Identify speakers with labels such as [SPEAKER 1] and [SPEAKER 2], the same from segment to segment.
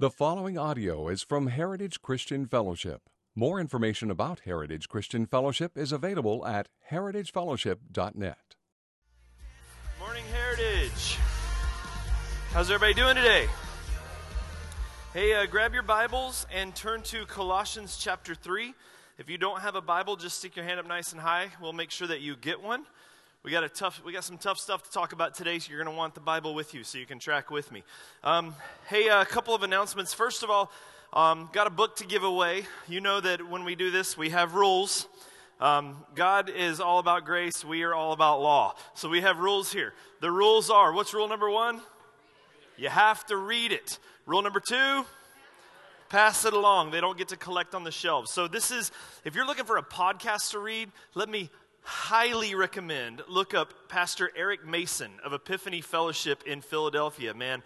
[SPEAKER 1] The following audio is from Heritage Christian Fellowship. More information about Heritage Christian Fellowship is available at heritagefellowship.net.
[SPEAKER 2] Morning, Heritage. How's everybody doing today? Hey, uh, grab your Bibles and turn to Colossians chapter 3. If you don't have a Bible, just stick your hand up nice and high. We'll make sure that you get one. We got a tough, we got some tough stuff to talk about today, so you're going to want the Bible with you so you can track with me. Um, hey, a couple of announcements. First of all, um, got a book to give away. You know that when we do this, we have rules. Um, God is all about grace. We are all about law. So we have rules here. The rules are what's rule number one? You have to read it. Rule number two? Pass it along. They don't get to collect on the shelves. So, this is, if you're looking for a podcast to read, let me highly recommend look up Pastor Eric Mason of Epiphany Fellowship in Philadelphia. Man,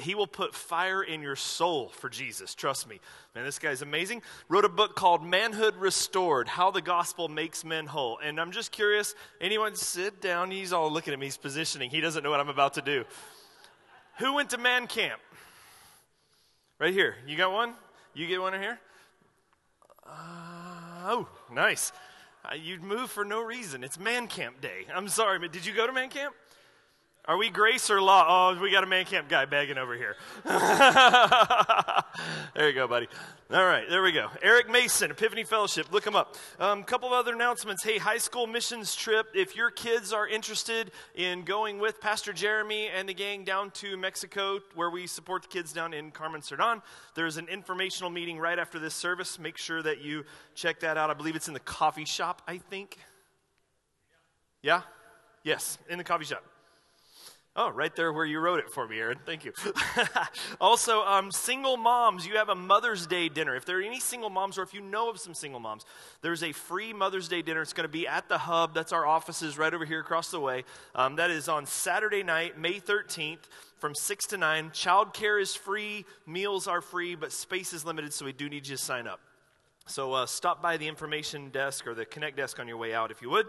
[SPEAKER 2] he will put fire in your soul for Jesus. Trust me. Man, this guy's amazing. Wrote a book called Manhood Restored How the Gospel Makes Men Whole. And I'm just curious anyone sit down? He's all looking at me. He's positioning. He doesn't know what I'm about to do. Who went to man camp? Right here. You got one? You get one in here? Uh, oh, nice. You'd move for no reason. It's man camp day. I'm sorry, but did you go to man camp? Are we grace or law? Oh, we got a man camp guy begging over here. there you go, buddy. All right, there we go. Eric Mason, Epiphany Fellowship. Look him up. A um, couple of other announcements. Hey, high school missions trip. If your kids are interested in going with Pastor Jeremy and the gang down to Mexico, where we support the kids down in Carmen Serdán, there's an informational meeting right after this service. Make sure that you check that out. I believe it's in the coffee shop, I think. Yeah? Yes, in the coffee shop. Oh, right there where you wrote it for me, Aaron. Thank you. also, um, single moms, you have a Mother's Day dinner. If there are any single moms, or if you know of some single moms, there's a free Mother's Day dinner. It's going to be at the Hub. That's our offices right over here across the way. Um, that is on Saturday night, May 13th, from 6 to 9. Childcare is free, meals are free, but space is limited, so we do need you to sign up. So uh, stop by the information desk or the Connect desk on your way out if you would.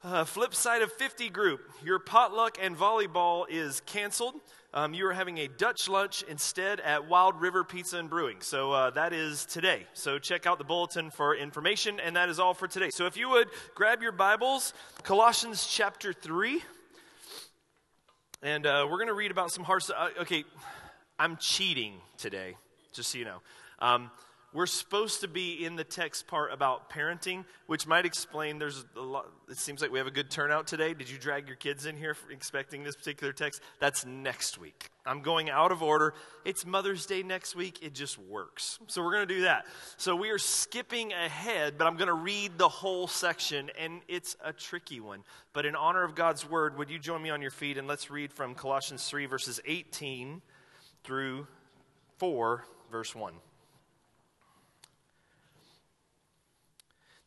[SPEAKER 2] Uh, flip side of 50 group, your potluck and volleyball is canceled. Um, you are having a Dutch lunch instead at Wild River Pizza and Brewing. So uh, that is today. So check out the bulletin for information, and that is all for today. So if you would grab your Bibles, Colossians chapter 3, and uh, we're going to read about some hard stuff. Uh, okay, I'm cheating today, just so you know. Um, we're supposed to be in the text part about parenting, which might explain there's a lot. It seems like we have a good turnout today. Did you drag your kids in here expecting this particular text? That's next week. I'm going out of order. It's Mother's Day next week. It just works. So we're going to do that. So we are skipping ahead, but I'm going to read the whole section, and it's a tricky one. But in honor of God's word, would you join me on your feet and let's read from Colossians 3, verses 18 through 4, verse 1.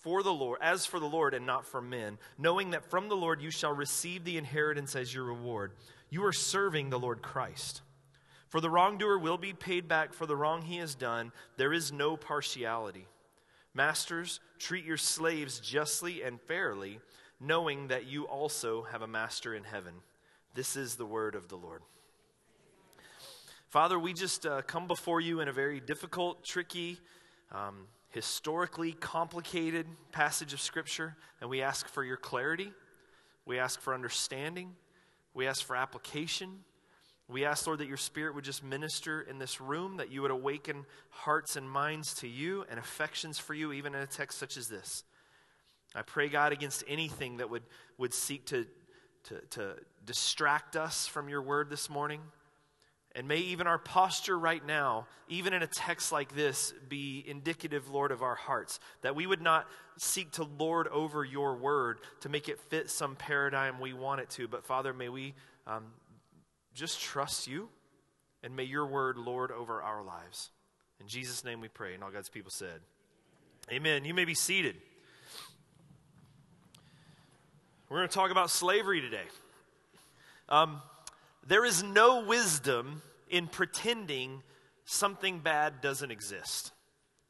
[SPEAKER 2] for the Lord, as for the Lord and not for men, knowing that from the Lord you shall receive the inheritance as your reward. You are serving the Lord Christ. For the wrongdoer will be paid back for the wrong he has done. There is no partiality. Masters, treat your slaves justly and fairly, knowing that you also have a master in heaven. This is the word of the Lord. Father, we just uh, come before you in a very difficult, tricky, um, historically complicated passage of Scripture, and we ask for your clarity. We ask for understanding. We ask for application. We ask, Lord, that your Spirit would just minister in this room, that you would awaken hearts and minds to you and affections for you, even in a text such as this. I pray, God, against anything that would, would seek to, to, to distract us from your word this morning. And may even our posture right now, even in a text like this, be indicative, Lord, of our hearts. That we would not seek to lord over your word to make it fit some paradigm we want it to. But Father, may we um, just trust you. And may your word lord over our lives. In Jesus' name we pray. And all God's people said, Amen. You may be seated. We're going to talk about slavery today. Um, there is no wisdom in pretending something bad doesn't exist.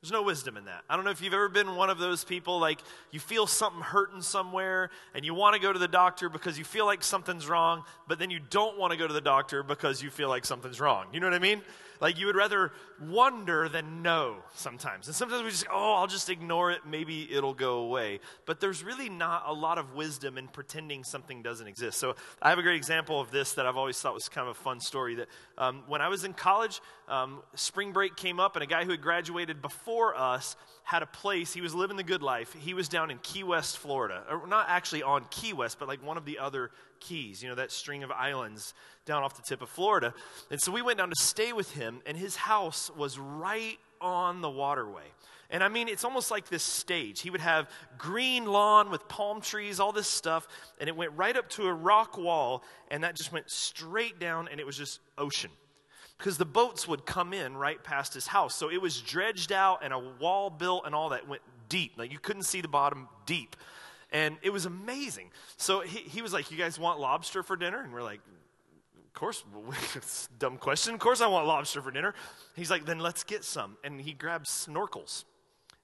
[SPEAKER 2] There's no wisdom in that. I don't know if you've ever been one of those people like you feel something hurting somewhere and you want to go to the doctor because you feel like something's wrong, but then you don't want to go to the doctor because you feel like something's wrong. You know what I mean? Like you would rather wonder than know sometimes. And sometimes we just, oh, I'll just ignore it. Maybe it'll go away. But there's really not a lot of wisdom in pretending something doesn't exist. So I have a great example of this that I've always thought was kind of a fun story. That um, when I was in college, um, spring break came up, and a guy who had graduated before us had a place. He was living the good life. He was down in Key West, Florida. Or not actually on Key West, but like one of the other keys, you know, that string of islands down off the tip of Florida. And so we went down to stay with him, and his house was right on the waterway. And I mean, it's almost like this stage. He would have green lawn with palm trees, all this stuff, and it went right up to a rock wall, and that just went straight down, and it was just ocean. Because the boats would come in right past his house. So it was dredged out, and a wall built, and all that went deep. Like you couldn't see the bottom deep. And it was amazing. So he, he was like, You guys want lobster for dinner? And we're like, Of course, dumb question. Of course, I want lobster for dinner. He's like, Then let's get some. And he grabbed snorkels.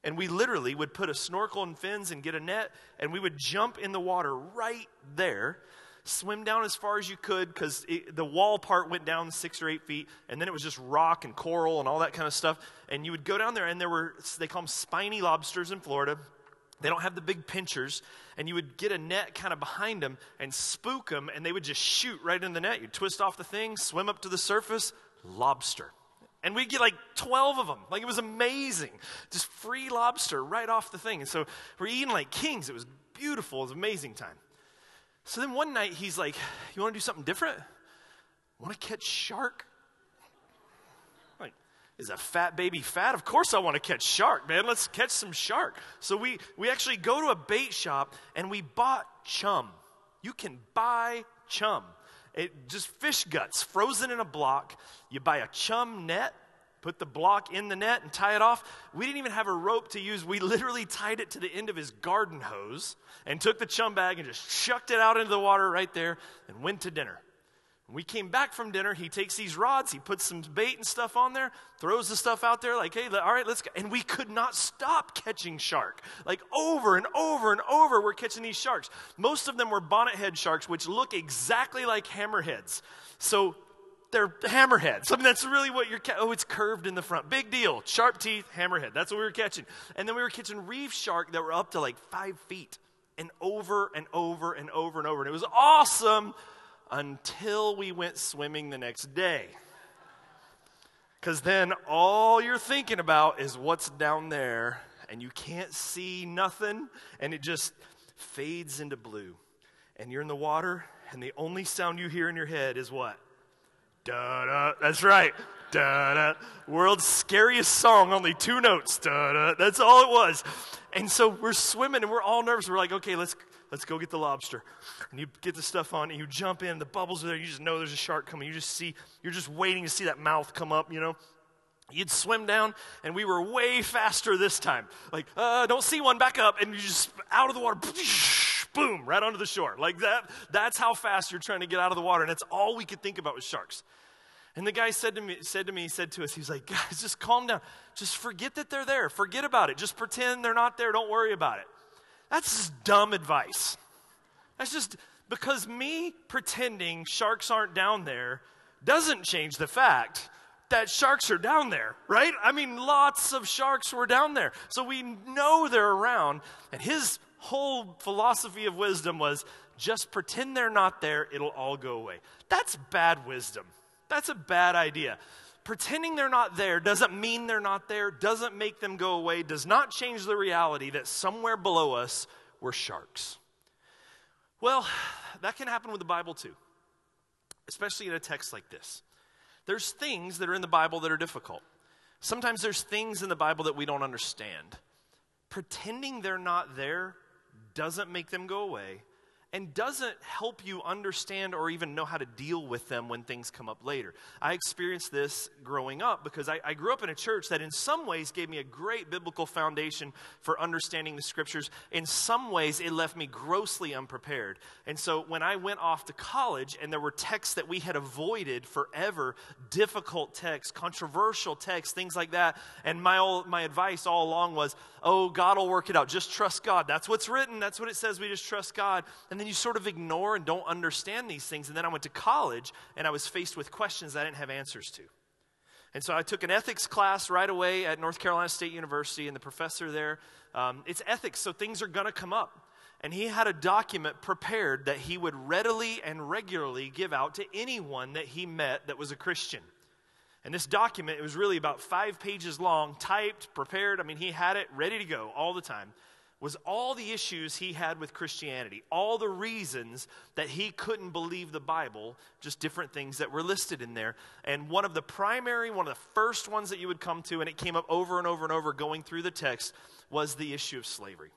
[SPEAKER 2] And we literally would put a snorkel and fins and get a net, and we would jump in the water right there, swim down as far as you could because the wall part went down six or eight feet, and then it was just rock and coral and all that kind of stuff. And you would go down there, and there were, they call them spiny lobsters in Florida. They don't have the big pinchers, and you would get a net kind of behind them and spook them, and they would just shoot right in the net. You'd twist off the thing, swim up to the surface, lobster. And we'd get like 12 of them. Like it was amazing. Just free lobster right off the thing. And so we're eating like kings. It was beautiful. It was amazing time. So then one night he's like, You want to do something different? Want to catch shark? Is a fat baby fat? Of course I want to catch shark, man. Let's catch some shark. So we, we actually go to a bait shop and we bought chum. You can buy chum. It just fish guts frozen in a block. You buy a chum net, put the block in the net and tie it off. We didn't even have a rope to use. We literally tied it to the end of his garden hose and took the chum bag and just chucked it out into the water right there and went to dinner. When we came back from dinner, he takes these rods, he puts some bait and stuff on there, throws the stuff out there, like, hey, all right, let's go. And we could not stop catching shark. Like over and over and over, we're catching these sharks. Most of them were bonnet head sharks, which look exactly like hammerheads. So they're hammerheads. I mean, that's really what you're. Oh, it's curved in the front. Big deal. Sharp teeth, hammerhead. That's what we were catching. And then we were catching reef shark that were up to like five feet and over and over and over and over. And it was awesome until we went swimming the next day. Because then all you're thinking about is what's down there, and you can't see nothing, and it just fades into blue. And you're in the water, and the only sound you hear in your head is what? Da da. That's right. Da da. World's scariest song, only two notes. Da da. That's all it was. And so we're swimming, and we're all nervous. We're like, okay, let's let's go get the lobster. And you get the stuff on, and you jump in, the bubbles are there, you just know there's a shark coming. You just see, you're just waiting to see that mouth come up, you know. You'd swim down, and we were way faster this time. Like, uh, don't see one, back up, and you just out of the water, boom, right onto the shore. Like that, that's how fast you're trying to get out of the water. And that's all we could think about was sharks. And the guy said to me, said to me, he said to us, he's like, guys, just calm down. Just forget that they're there. Forget about it. Just pretend they're not there. Don't worry about it. That's just dumb advice. That's just because me pretending sharks aren't down there doesn't change the fact that sharks are down there, right? I mean, lots of sharks were down there. So we know they're around. And his whole philosophy of wisdom was just pretend they're not there, it'll all go away. That's bad wisdom. That's a bad idea. Pretending they're not there doesn't mean they're not there, doesn't make them go away, does not change the reality that somewhere below us were sharks. Well, that can happen with the Bible too, especially in a text like this. There's things that are in the Bible that are difficult. Sometimes there's things in the Bible that we don't understand. Pretending they're not there doesn't make them go away, and doesn't help you understand or even know how to deal with them when things come up later. I experienced this growing up because I, I, grew up in a church that, in some ways, gave me a great biblical foundation for understanding the scriptures. In some ways, it left me grossly unprepared. And so, when I went off to college and there were texts that we had avoided forever, difficult texts, controversial texts, things like that, and my, all, my advice all along was, oh, God will work it out. Just trust God. That's what's written. That's what it says. We just trust God. And then you sort of ignore and don't understand these things. And then I went to college and I was faced with questions I didn't have answers to. And so I took an ethics class right away at North Carolina State University, and the professor there, um, it's ethics, so things are going to come up. And he had a document prepared that he would readily and regularly give out to anyone that he met that was a Christian. And this document, it was really about five pages long, typed, prepared. I mean, he had it ready to go all the time. Was all the issues he had with Christianity, all the reasons that he couldn't believe the Bible, just different things that were listed in there. And one of the primary, one of the first ones that you would come to, and it came up over and over and over going through the text, was the issue of slavery.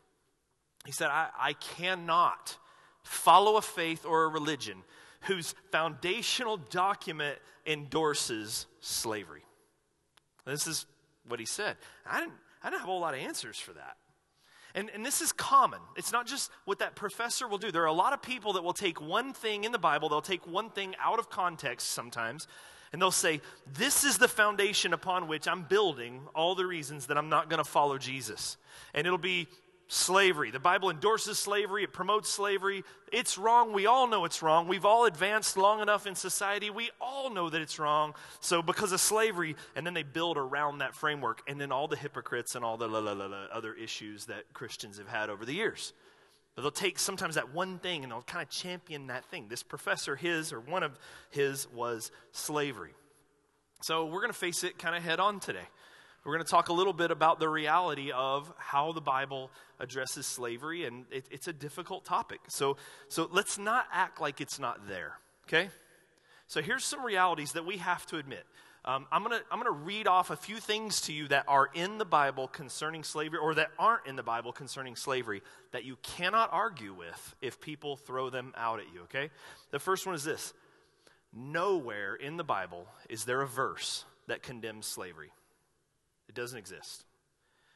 [SPEAKER 2] He said, I, I cannot follow a faith or a religion whose foundational document endorses slavery. This is what he said. I didn't, I didn't have a whole lot of answers for that. And, and this is common. It's not just what that professor will do. There are a lot of people that will take one thing in the Bible, they'll take one thing out of context sometimes, and they'll say, This is the foundation upon which I'm building all the reasons that I'm not going to follow Jesus. And it'll be slavery. The Bible endorses slavery, it promotes slavery. It's wrong. We all know it's wrong. We've all advanced long enough in society. We all know that it's wrong. So, because of slavery, and then they build around that framework, and then all the hypocrites and all the la, la, la, other issues that Christians have had over the years. But they'll take sometimes that one thing and they'll kind of champion that thing. This professor, his or one of his, was slavery. So, we're going to face it kind of head on today. We're going to talk a little bit about the reality of how the Bible addresses slavery, and it, it's a difficult topic. So, so let's not act like it's not there, okay? So here's some realities that we have to admit. Um, I'm going to I'm going to read off a few things to you that are in the Bible concerning slavery, or that aren't in the Bible concerning slavery, that you cannot argue with if people throw them out at you, okay? The first one is this Nowhere in the Bible is there a verse that condemns slavery. It doesn't exist.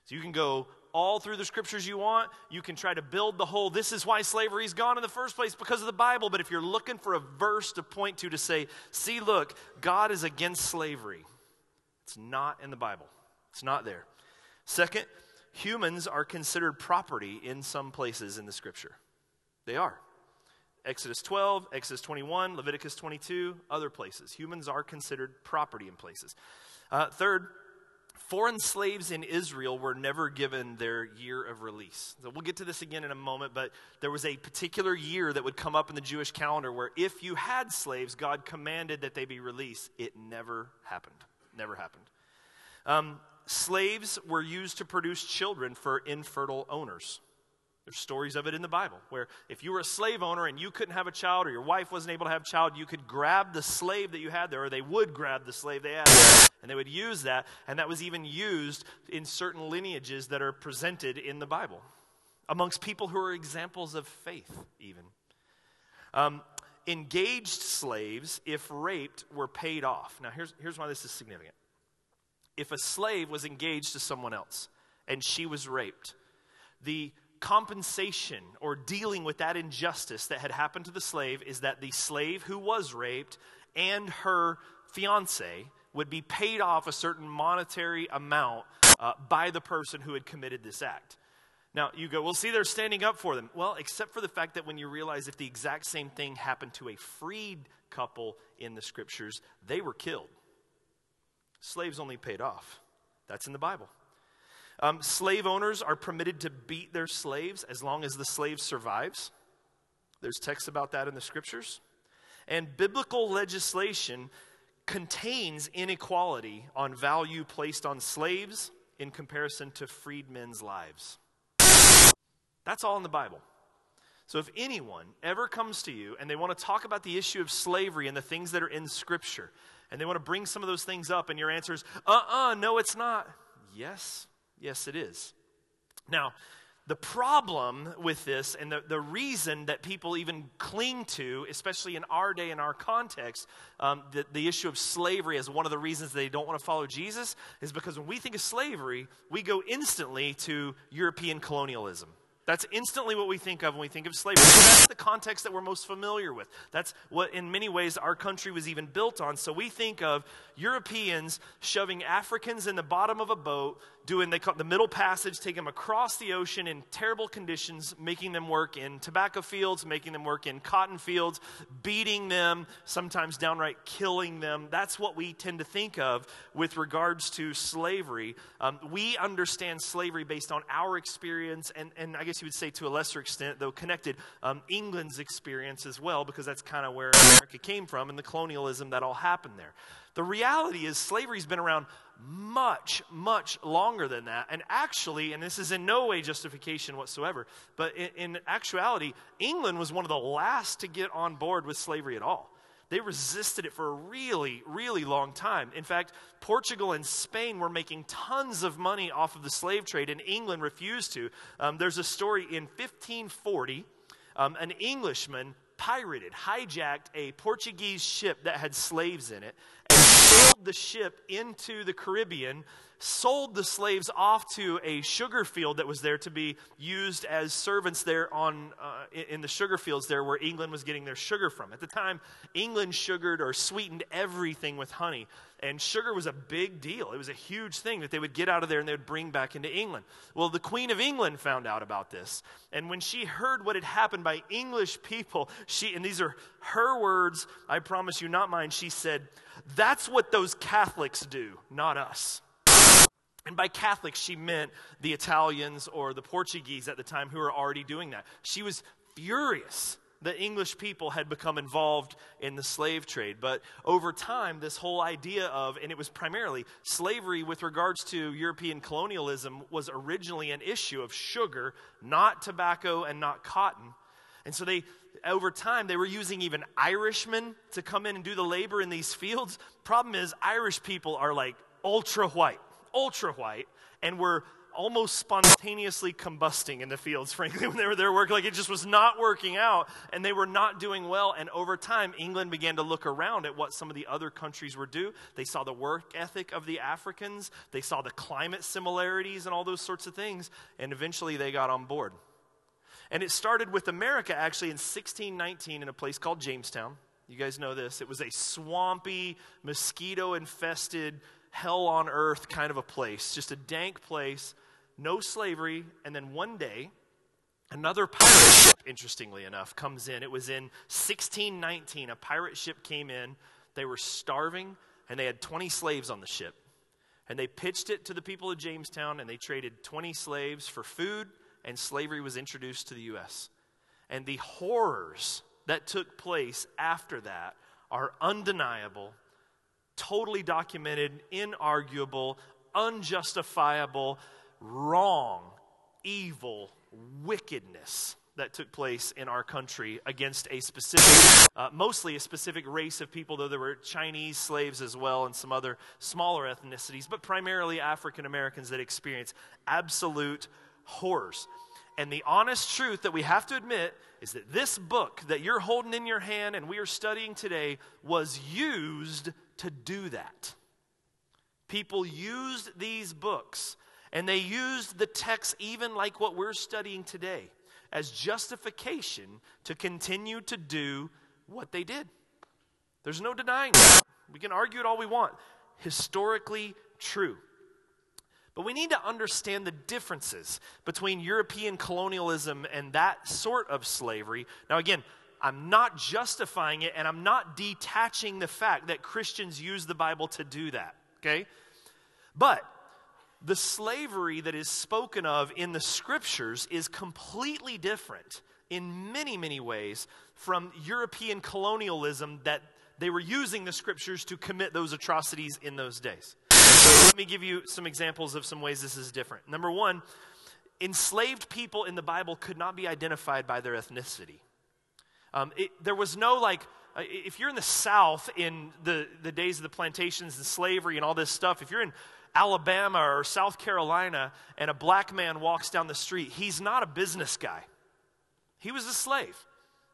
[SPEAKER 2] So you can go all through the scriptures you want. You can try to build the whole, this is why slavery's gone in the first place because of the Bible. But if you're looking for a verse to point to to say, see, look, God is against slavery, it's not in the Bible. It's not there. Second, humans are considered property in some places in the scripture. They are. Exodus 12, Exodus 21, Leviticus 22, other places. Humans are considered property in places. Uh, third, foreign slaves in Israel were never given their year of release. So we'll get to this again in a moment, but there was a particular year that would come up in the Jewish calendar where if you had slaves, God commanded that they be released. It never happened. Never happened. Um, slaves were used to produce children for infertile owners. There's stories of it in the Bible where if you were a slave owner and you couldn't have a child or your wife wasn't able to have a child, you could grab the slave that you had there, or they would grab the slave they had there, and they would use that. And that was even used in certain lineages that are presented in the Bible amongst people who are examples of faith, even. Um, engaged slaves, if raped, were paid off. Now, here's, here's why this is significant. If a slave was engaged to someone else and she was raped, the compensation or dealing with that injustice that had happened to the slave is that the slave who was raped and her fiance would be paid off a certain monetary amount uh, by the person who had committed this act. Now, you go, well, see, they're standing up for them. Well, except for the fact that when you realize if the exact same thing happened to a freed couple in the scriptures, they were killed. Slaves only paid off. That's in the Bible. Um, slave owners are permitted to beat their slaves as long as the slave survives. There's text about that in the scriptures. And biblical legislation contains inequality on value placed on slaves in comparison to freedmen's lives. That's all in the Bible. So if anyone ever comes to you and they want to talk about the issue of slavery and the things that are in Scripture, and they want to bring some of those things up, and your answer is, uh uh, no, it's not. Yes, Yes, it is. Now, The problem with this, and the, the reason that people even cling to, especially in our day, in our context, um, the, the issue of slavery as one of the reasons they don't want to follow Jesus, is because when we think of slavery, we go instantly to European colonialism. That's instantly what we think of when we think of slavery. So That's the context that we're most familiar with. That's what, in many ways, our country was even built on. So we think of Europeans shoving Africans in the bottom of a boat, doing they call the middle passage, taking them across the ocean in terrible conditions, making them work in tobacco fields, making them work in cotton fields, beating them, sometimes downright killing them. That's what we tend to think of with regards to slavery. Um, we understand slavery based on our experience, and, and I guess you would say to a lesser extent, though connected, um, England's experience as well, because that's kind of where America came from and the colonialism that all happened there. The reality is, slavery's been around much, much longer than that. And actually, and this is in no way justification whatsoever, but in, in, actuality, England was one of the last to get on board with slavery at all. They resisted it for a really, really long time. In fact, Portugal and Spain were making tons of money off of the slave trade, and England refused to. Um, there's a story in 1540. Um, an Englishman pirated, hijacked a Portuguese ship that had slaves in it, and sailed the ship into the Caribbean, sold the slaves off to a sugar field that was there to be used as servants there on uh, in the sugar fields there where England was getting their sugar from. At the time, England sugared or sweetened everything with honey. And sugar was a big deal. It was a huge thing that they would get out of there and they would bring back into England. Well, the Queen of England found out about this. And when she heard what had happened by English people, she, and these are her words, I promise you, not mine, she said, That's what those Catholics do, not us. And by Catholics, she meant the Italians or the Portuguese at the time who were already doing that. She was furious that English people had become involved in the slave trade. But over time, this whole idea of, and it was primarily slavery with regards to European colonialism, was originally an issue of sugar, not tobacco and not cotton. And so they, over time, they were using even Irishmen to come in and do the labor in these fields. Problem is, Irish people are like ultra white, ultra white, and were almost spontaneously combusting in the fields, frankly, when they were there working. Like it just was not working out, and they were not doing well. And over time, England began to look around at what some of the other countries were doing. They saw the work ethic of the Africans, they saw the climate similarities, and all those sorts of things. And eventually, they got on board. And it started with America actually in 1619 in a place called Jamestown. You guys know this. It was a swampy, mosquito infested, hell on earth kind of a place, just a dank place no slavery, and then one day, another pirate ship, interestingly enough, comes in. It was in 1619. A pirate ship came in. They were starving, and they had 20 slaves on the ship. And they pitched it to the people of Jamestown, and they traded 20 slaves for food, and slavery was introduced to the U.S. And the horrors that took place after that are undeniable, totally documented, inarguable, unjustifiable wrong, evil, wickedness that took place in our country against a specific, uh, mostly a specific race of people, though there were Chinese slaves as well and some other smaller ethnicities, but primarily African Americans that experienced absolute horrors. And the honest truth that we have to admit is that this book that you're holding in your hand and we are studying today was used to do that. People used these books and they used the text, even like what we're studying today, as justification to continue to do what they did. There's no denying that. We can argue it all we want. Historically true. But we need to understand the differences between European colonialism and that sort of slavery. Now, again, I'm not justifying it and I'm not detaching the fact that Christians use the Bible to do that, okay? But the slavery that is spoken of in the scriptures is completely different in many, many ways from European colonialism that they were using the scriptures to commit those atrocities in those days. So let me give you some examples of some ways this is different. Number one, enslaved people in the Bible could not be identified by their ethnicity. Um, it, there was no like, uh, if you're in the South in the, the days of the plantations and slavery and all this stuff, if you're in Alabama or South Carolina and a black man walks down the street, he's not a business guy. He was a slave.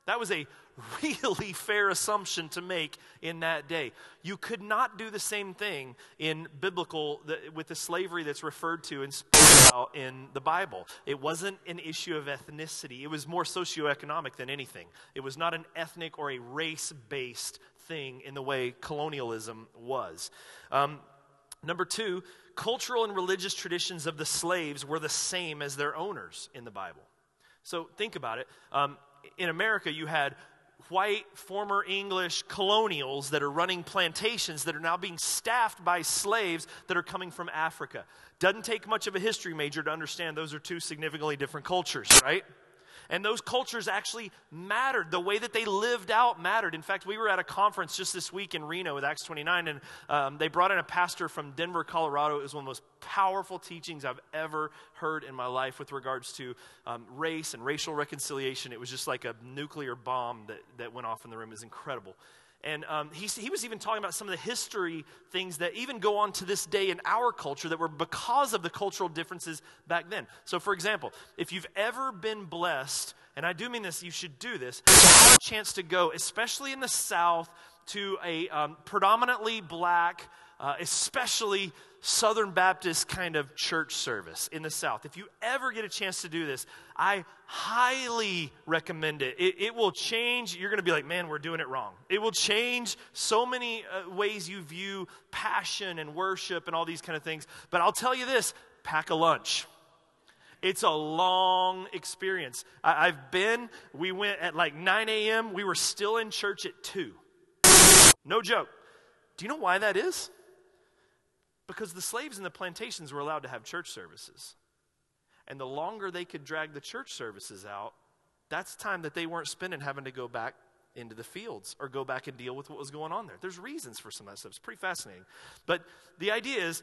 [SPEAKER 2] That was a really fair assumption to make in that day. You could not do the same thing in biblical with the slavery that's referred to and spoken about in the Bible. It wasn't an issue of ethnicity. It was more socioeconomic than anything. It was not an ethnic or a race-based thing in the way colonialism was. Um, number two, cultural and religious traditions of the slaves were the same as their owners in the Bible. So think about it. Um, in America, you had white former English colonials that are running plantations that are now being staffed by slaves that are coming from Africa. Doesn't take much of a history major to understand those are two significantly different cultures, right? And those cultures actually mattered. The way that they lived out mattered. In fact, we were at a conference just this week in Reno with Acts 29, and um, they brought in a pastor from Denver, Colorado. It was one of the most powerful teachings I've ever heard in my life with regards to um, race and racial reconciliation. It was just like a nuclear bomb that, that went off in the room. It was incredible. And um, he, he was even talking about some of the history things that even go on to this day in our culture that were because of the cultural differences back then. So, for example, if you've ever been blessed, and I do mean this, you should do this, have a chance to go, especially in the South, to a um, predominantly black, uh, especially Southern Baptist kind of church service in the South. If you ever get a chance to do this, I highly recommend it. It, it will change. You're going to be like, man, we're doing it wrong. It will change so many uh, ways you view passion and worship and all these kind of things. But I'll tell you this pack a lunch. It's a long experience. I, I've been, we went at like 9 a.m., we were still in church at 2. No joke. Do you know why that is? Because the slaves in the plantations were allowed to have church services. And the longer they could drag the church services out, that's time that they weren't spending having to go back into the fields or go back and deal with what was going on there. There's reasons for some of that stuff. It's pretty fascinating. But the idea is,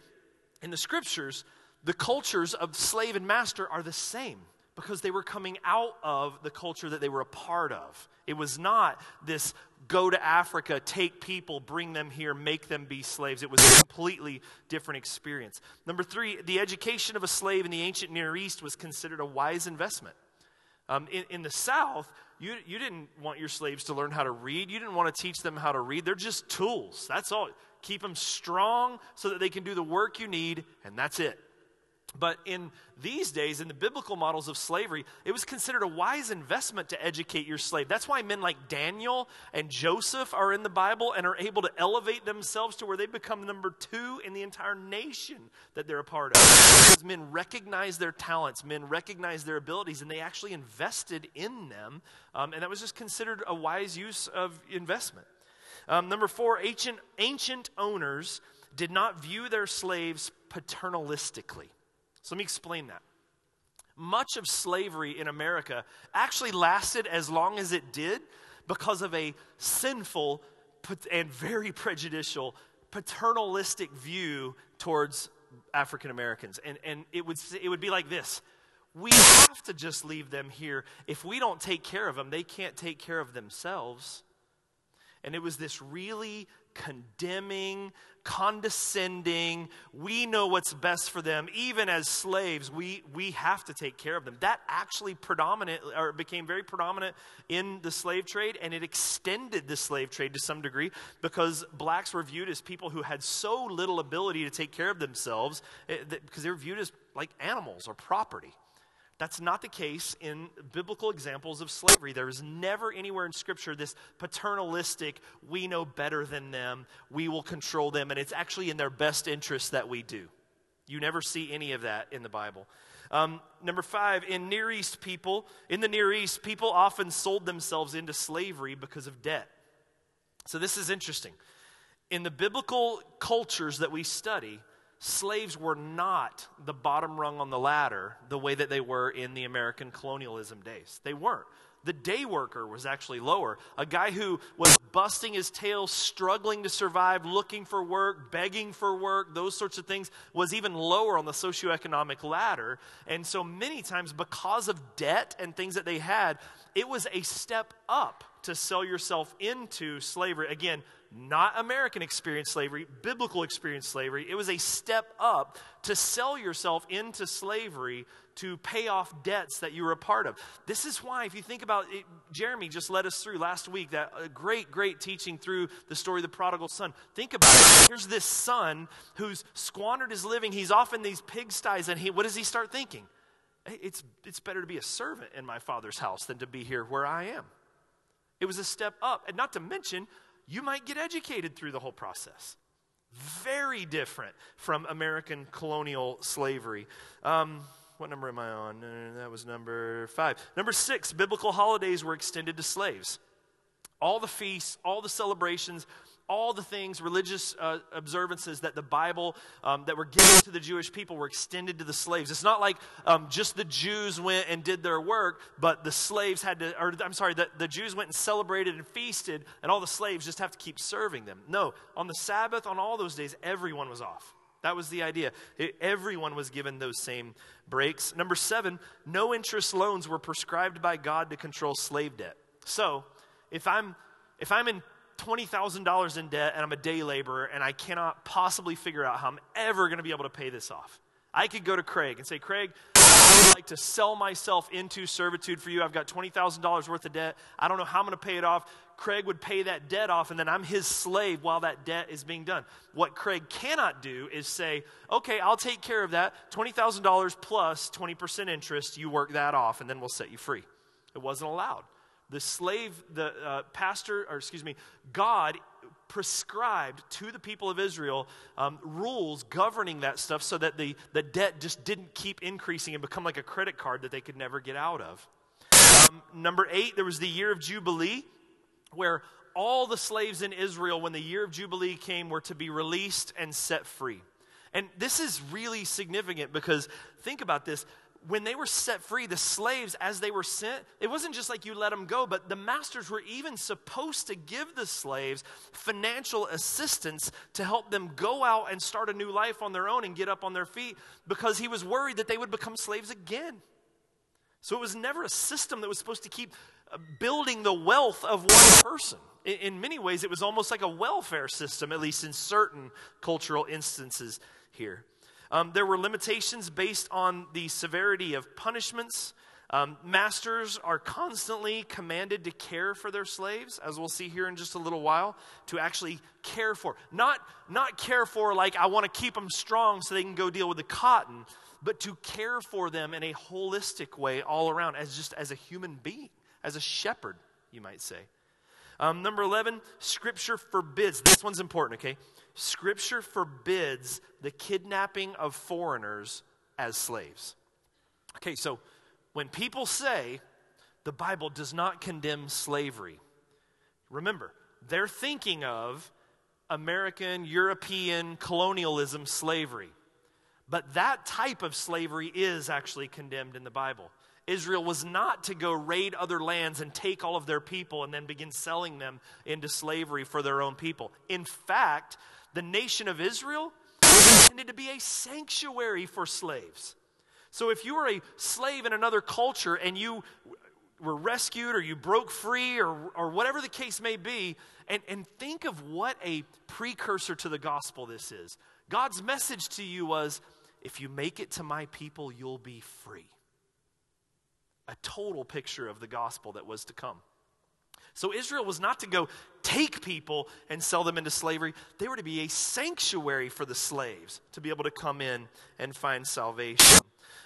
[SPEAKER 2] in the scriptures, the cultures of slave and master are the same because they were coming out of the culture that they were a part of. It was not this go to Africa, take people, bring them here, make them be slaves. It was a completely different experience. Number three, the education of a slave in the ancient Near East was considered a wise investment. Um, in, in the South, you, you didn't want your slaves to learn how to read. You didn't want to teach them how to read. They're just tools. That's all. Keep them strong so that they can do the work you need, and that's it. But in these days, in the biblical models of slavery, it was considered a wise investment to educate your slave. That's why men like Daniel and Joseph are in the Bible and are able to elevate themselves to where they become number two in the entire nation that they're a part of. Because men recognize their talents, men recognize their abilities, and they actually invested in them. Um, and that was just considered a wise use of investment. Um, number four, ancient, ancient owners did not view their slaves paternalistically. So let me explain that. Much of slavery in America actually lasted as long as it did because of a sinful and very prejudicial paternalistic view towards African Americans. And, and it, would, it would be like this We have to just leave them here. If we don't take care of them, they can't take care of themselves. And it was this really condemning, condescending. We know what's best for them. Even as slaves, we, we have to take care of them. That actually predominant or became very predominant in the slave trade, and it extended the slave trade to some degree because blacks were viewed as people who had so little ability to take care of themselves eh, because they were viewed as like animals or property. That's not the case in biblical examples of slavery. There is never anywhere in Scripture this paternalistic, we know better than them, we will control them, and it's actually in their best interest that we do. You never see any of that in the Bible. Um, number five, in Near East people, in the Near East, people often sold themselves into slavery because of debt. So this is interesting. In the biblical cultures that we study, slaves were not the bottom rung on the ladder the way that they were in the American colonialism days. They weren't. The day worker was actually lower. A guy who was busting his tail, struggling to survive, looking for work, begging for work, those sorts of things, was even lower on the socioeconomic ladder. And so many times, because of debt and things that they had, it was a step up to sell yourself into slavery. Again, not American experience slavery, biblical experience slavery. It was a step up to sell yourself into slavery to pay off debts that you were a part of. This is why, if you think about it, Jeremy just led us through last week that uh, great, great teaching through the story of the prodigal son. Think about it. Here's this son who's squandered his living. He's off in these pigsties, and he, what does he start thinking? It's, it's better to be a servant in my father's house than to be here where I am. It was a step up. And not to mention, you might get educated through the whole process. Very different from American colonial slavery. Um, what number am I on? Uh, that was number five. Number six, biblical holidays were extended to slaves. All the feasts, all the celebrations, all the things, religious uh, observances that the Bible, um, that were given to the Jewish people, were extended to the slaves. It's not like um, just the Jews went and did their work, but the slaves had to, or I'm sorry, the, the Jews went and celebrated and feasted, and all the slaves just have to keep serving them. No, on the Sabbath, on all those days, everyone was off. That was the idea. It, everyone was given those same breaks. Number seven, no interest loans were prescribed by God to control slave debt. So, if I'm if I'm in $20,000 in debt and I'm a day laborer and I cannot possibly figure out how I'm ever going to be able to pay this off. I could go to Craig and say, Craig, I would like to sell myself into servitude for you. I've got $20,000 worth of debt. I don't know how I'm going to pay it off. Craig would pay that debt off, and then I'm his slave while that debt is being done. What Craig cannot do is say, okay, I'll take care of that. $20,000 plus 20% interest, you work that off, and then we'll set you free. It wasn't allowed the slave, the uh, pastor, or excuse me, God prescribed to the people of Israel um, rules governing that stuff so that the, the debt just didn't keep increasing and become like a credit card that they could never get out of. Um, number eight, there was the year of Jubilee where all the slaves in Israel, when the year of Jubilee came, were to be released and set free. And this is really significant because think about this when they were set free, the slaves, as they were sent, it wasn't just like you let them go, but the masters were even supposed to give the slaves financial assistance to help them go out and start a new life on their own and get up on their feet because he was worried that they would become slaves again. So it was never a system that was supposed to keep uh, building the wealth of one person. In many ways, it was almost like a welfare system, at least in certain cultural instances here. Um, there were limitations based on the severity of punishments. Um, masters are constantly commanded to care for their slaves, as we'll see here in just a little while, to actually care for. Not, not care for like, I want to keep them strong so they can go deal with the cotton, but to care for them in a holistic way all around, as just as a human being, as a shepherd, you might say. Um, number 11, Scripture forbids. This one's important, okay? Scripture forbids the kidnapping of foreigners as slaves. Okay, so when people say the Bible does not condemn slavery, remember, they're thinking of American, European colonialism slavery. But that type of slavery is actually condemned in the Bible. Israel was not to go raid other lands and take all of their people and then begin selling them into slavery for their own people. In fact, the nation of Israel was intended to be a sanctuary for slaves. So if you were a slave in another culture and you were rescued or you broke free or, or whatever the case may be, and, and think of what a precursor to the gospel this is. God's message to you was if you make it to my people, you'll be free. A total picture of the gospel that was to come. So Israel was not to go take people and sell them into slavery. They were to be a sanctuary for the slaves to be able to come in and find salvation.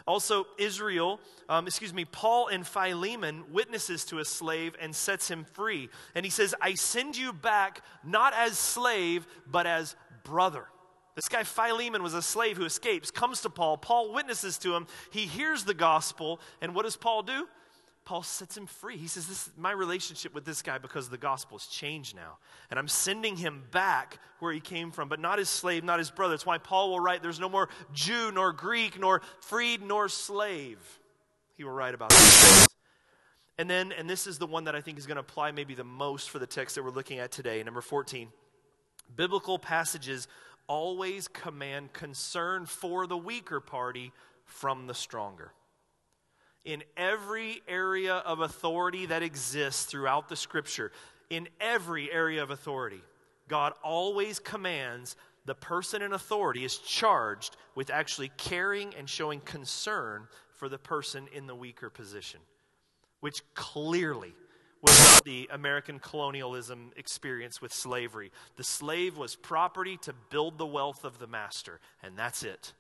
[SPEAKER 2] Also, Israel, um, excuse me, Paul and Philemon witnesses to a slave and sets him free. And he says, I send you back not as slave, but as brother. This guy Philemon was a slave who escapes, comes to Paul. Paul witnesses to him. He hears the gospel. And what does Paul do? Paul sets him free. He says, This is my relationship with this guy because the gospel has changed now. And I'm sending him back where he came from, but not his slave, not his brother. That's why Paul will write, There's no more Jew, nor Greek, nor freed, nor slave. He will write about this. And then, and this is the one that I think is going to apply maybe the most for the text that we're looking at today, number 14. Biblical passages always command concern for the weaker party from the stronger. In every area of authority that exists throughout the scripture, in every area of authority, God always commands the person in authority is charged with actually caring and showing concern for the person in the weaker position, which clearly was the American colonialism experience with slavery. The slave was property to build the wealth of the master, and that's it.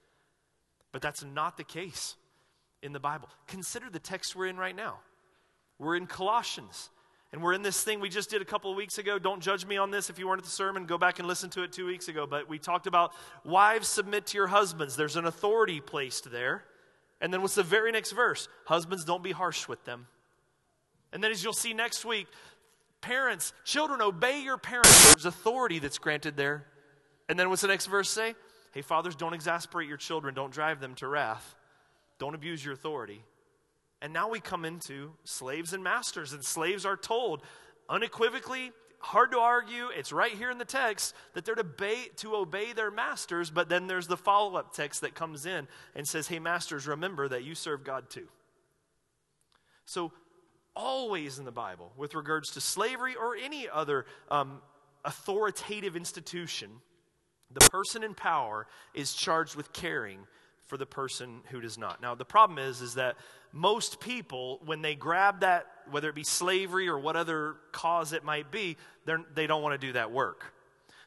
[SPEAKER 2] But that's not the case in the Bible. Consider the text we're in right now. We're in Colossians. And we're in this thing we just did a couple of weeks ago. Don't judge me on this if you weren't at the sermon. Go back and listen to it two weeks ago. But we talked about wives submit to your husbands. There's an authority placed there. And then what's the very next verse? Husbands, don't be harsh with them. And then as you'll see next week, parents, children, obey your parents. There's authority that's granted there. And then what's the next verse say? Hey, fathers, don't exasperate your children. Don't drive them to wrath. Don't abuse your authority. And now we come into slaves and masters, and slaves are told unequivocally, hard to argue, it's right here in the text that they're to obey, to obey their masters, but then there's the follow up text that comes in and says, Hey, masters, remember that you serve God too. So, always in the Bible, with regards to slavery or any other um, authoritative institution, the person in power is charged with caring for the person who does not. Now, the problem is, is that most people, when they grab that, whether it be slavery or what other cause it might be, they don't want to do that work.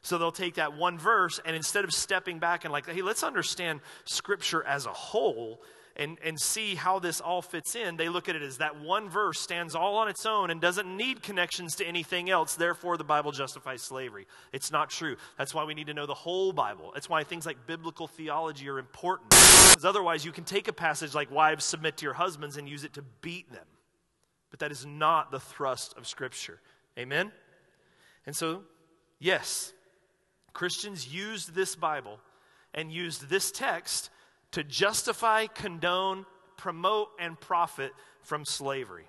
[SPEAKER 2] So they'll take that one verse and instead of stepping back and like, hey, let's understand Scripture as a whole, and, and see how this all fits in, they look at it as that one verse stands all on its own and doesn't need connections to anything else. Therefore, the Bible justifies slavery. It's not true. That's why we need to know the whole Bible. That's why things like biblical theology are important. Because otherwise, you can take a passage like, Wives, submit to your husbands, and use it to beat them. But that is not the thrust of Scripture. Amen? And so, yes, Christians used this Bible and used this text to justify, condone, promote, and profit from slavery.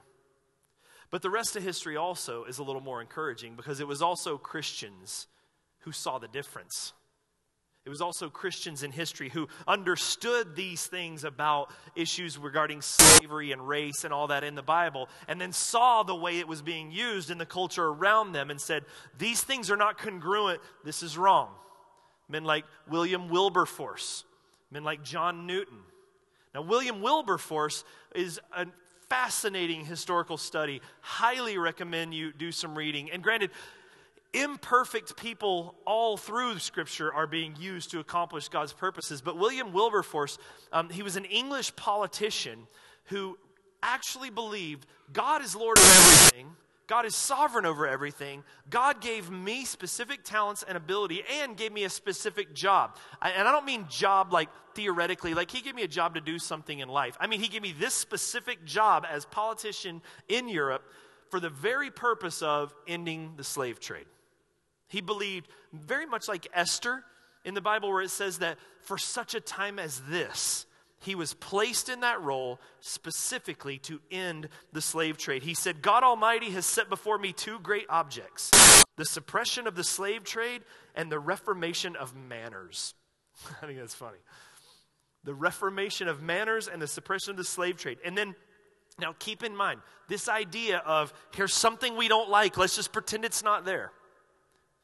[SPEAKER 2] But the rest of history also is a little more encouraging because it was also Christians who saw the difference. It was also Christians in history who understood these things about issues regarding slavery and race and all that in the Bible, and then saw the way it was being used in the culture around them and said, These things are not congruent. This is wrong. Men like William Wilberforce, men like John Newton. Now, William Wilberforce is a fascinating historical study. Highly recommend you do some reading. And granted, imperfect people all through Scripture are being used to accomplish God's purposes. But William Wilberforce, um, he was an English politician who actually believed God is Lord of everything God is sovereign over everything. God gave me specific talents and ability and gave me a specific job. And I don't mean job like theoretically, like he gave me a job to do something in life. I mean, he gave me this specific job as politician in Europe for the very purpose of ending the slave trade. He believed very much like Esther in the Bible, where it says that for such a time as this, he was placed in that role specifically to end the slave trade. He said, God Almighty has set before me two great objects the suppression of the slave trade and the reformation of manners. I think that's funny. The reformation of manners and the suppression of the slave trade. And then now, keep in mind this idea of here's something we don't like, let's just pretend it's not there.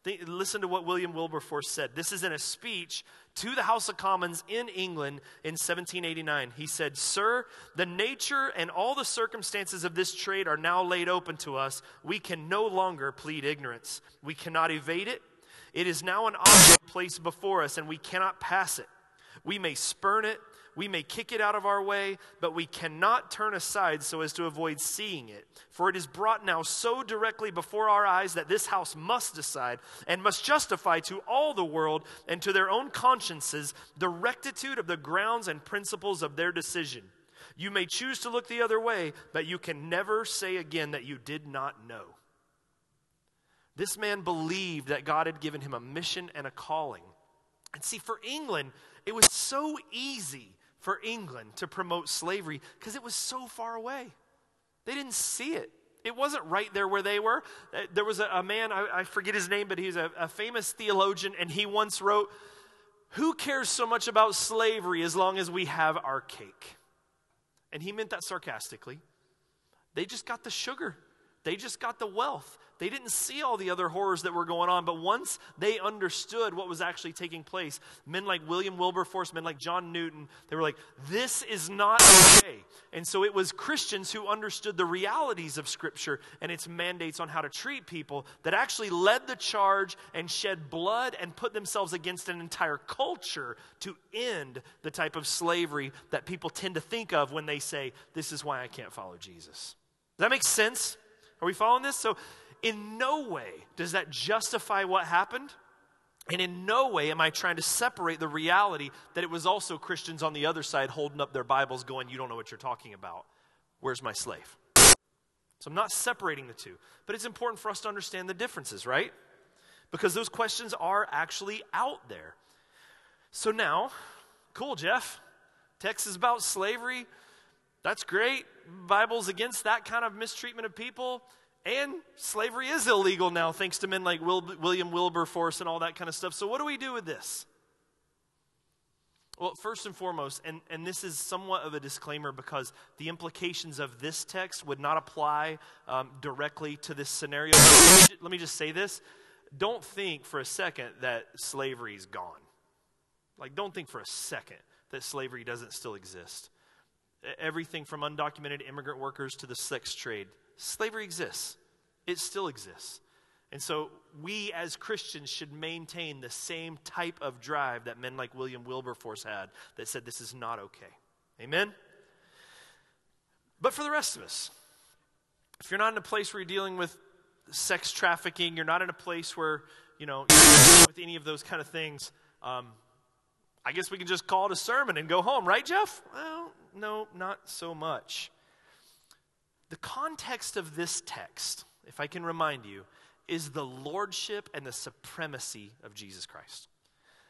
[SPEAKER 2] Think, listen to what William Wilberforce said. This is in a speech to the House of Commons in England in 1789. He said, Sir, the nature and all the circumstances of this trade are now laid open to us. We can no longer plead ignorance. We cannot evade it. It is now an object placed before us, and we cannot pass it. We may spurn it, we may kick it out of our way, but we cannot turn aside so as to avoid seeing it. For it is brought now so directly before our eyes that this house must decide and must justify to all the world and to their own consciences the rectitude of the grounds and principles of their decision. You may choose to look the other way, but you can never say again that you did not know. This man believed that God had given him a mission and a calling. And see, for England, it was so easy for England to promote slavery because it was so far away. They didn't see it. It wasn't right there where they were. Uh, there was a, a man, I, I, forget his name, but he's a, a famous theologian, and he once wrote, Who cares so much about slavery as long as we have our cake? And he meant that sarcastically. They just got the sugar, they just got the wealth. They didn't see all the other horrors that were going on, but once they understood what was actually taking place, men like William Wilberforce, men like John Newton, they were like, this is not okay. And so it was Christians who understood the realities of Scripture and its mandates on how to treat people that actually led the charge and shed blood and put themselves against an entire culture to end the type of slavery that people tend to think of when they say, This is why I can't follow Jesus. Does that make sense? Are we following this? So in no way does that justify what happened. And in no way am I trying to separate the reality that it was also Christians on the other side holding up their Bibles going, You don't know what you're talking about. Where's my slave? So I'm not separating the two. But it's important for us to understand the differences, right? Because those questions are actually out there. So now, cool, Jeff. Text is about slavery. That's great. Bible's against that kind of mistreatment of people. And slavery is illegal now, thanks to men like Will, William Wilberforce and all that kind of stuff. So, what do we do with this? Well, first and foremost, and, and this is somewhat of a disclaimer because the implications of this text would not apply um, directly to this scenario. Let me just say this. Don't think for a second that slavery is gone. Like, don't think for a second that slavery doesn't still exist. Everything from undocumented immigrant workers to the sex trade Slavery exists, it still exists. And so we as Christians should maintain the same type of drive that men like William Wilberforce had that said this is not okay. Amen? But for the rest of us, if you're not in a place where you're dealing with sex trafficking, you're not in a place where, you know, with any of those kind of things, um, I guess we can just call it a sermon and go home, right, Jeff? Well, no, not so much. The context of this text, if I can remind you, is the lordship and the supremacy of Jesus Christ.